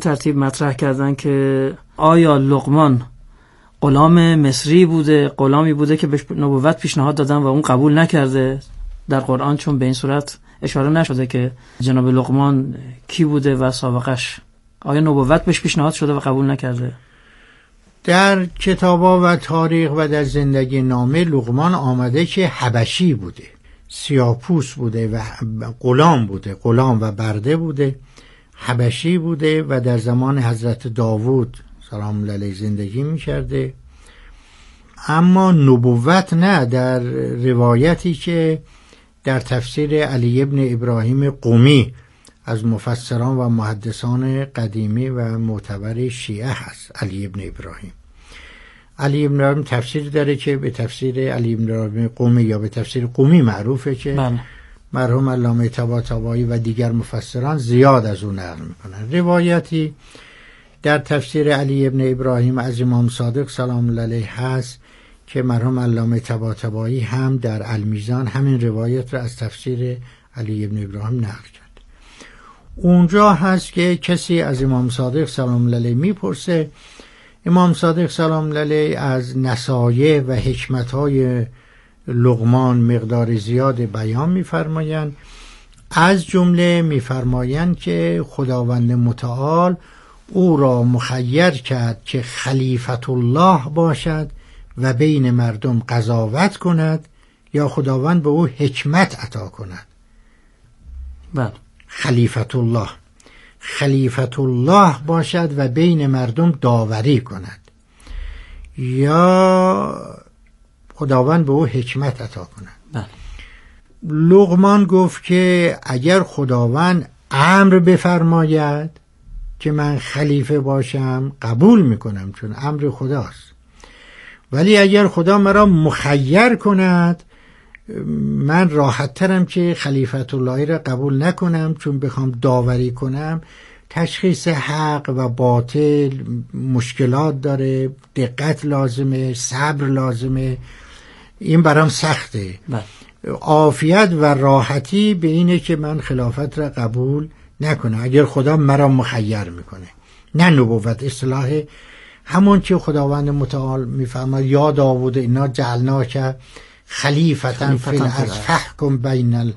ترتیب مطرح کردن که آیا لقمان غلام مصری بوده غلامی بوده که به نبوت پیشنهاد دادن و اون قبول نکرده؟ در قرآن چون به این صورت اشاره نشده که جناب لقمان کی بوده و سابقش؟ آیا نبوت بهش پیشنهاد شده و قبول نکرده؟ در کتابا و تاریخ و در زندگی نامه لقمان آمده که حبشی بوده سیاپوس بوده و غلام بوده غلام و برده بوده. حبشی بوده و در زمان حضرت داوود سلام علیه زندگی می‌کرده اما نبوت نه در روایتی که در تفسیر علی ابن ابراهیم قومی از مفسران و محدثان قدیمی و معتبر شیعه هست علی ابن ابراهیم علی ابن ابراهیم تفسیر داره که به تفسیر علی ابن ابراهیم قومی یا به تفسیر قومی معروفه که بله. مرحوم علامه طباطبایی و دیگر مفسران زیاد از اون نقل می‌کنن روایتی در تفسیر علی ابن ابراهیم از امام صادق سلام علیه هست که مرحوم علامه طباطبایی هم در المیزان همین روایت را از تفسیر علی ابن ابراهیم نقل کرد. اونجا هست که کسی از امام صادق سلام علیه می‌پرسه امام صادق سلام علیه از نصایح و حکمتهای لغمان مقدار زیاد بیان میفرمایند. از جمله میفرمایند که خداوند متعال او را مخیر کرد که خلیفت الله باشد و بین مردم قضاوت کند یا خداوند به او حکمت عطا کند. بله. خلیفت الله خلیفت الله باشد و بین مردم داوری کند. یا خداوند به او حکمت عطا کند. بله. لغمان گفت که اگر خداوند امر بفرماید که من خلیفه باشم قبول می‌کنم چون امر خداست. ولی اگر خدا مرا مخیر کند من راحت ترم که خلیفت اللهی را قبول نکنم چون بخوام داوری کنم. تشخیص حق و باطل مشکلات داره دقت لازمه صبر لازمه. این برام سخته. بله. عافیت و راحتی به اینه که من خلافت را قبول نکنم. اگر خدا مرا مخیر می‌کنه. نه نبوت اصلاح همون که خداوند متعال می‌فهمد یا داوود اینا جعلنا که خلیفتا فی الارض فحکم بین, ال...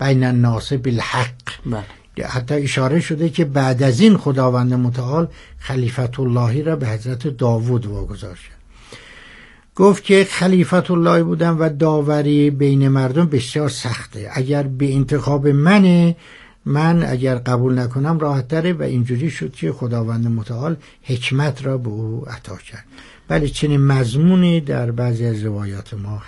بین الناس بالحق. بله. حتی اشاره شده که بعد از این خداوند متعال خلیفت اللهی را به حضرت داوود واگذار شد. گفت که خلیفت الله بودن و داوری بین مردم بسیار سخته. اگر به انتخاب منه من اگر قبول نکنم راحت تره و اینجوری شد که خداوند متعال حکمت را به او عطا کرد. بله چنین مضمونی در بعضی از روایات ما هست.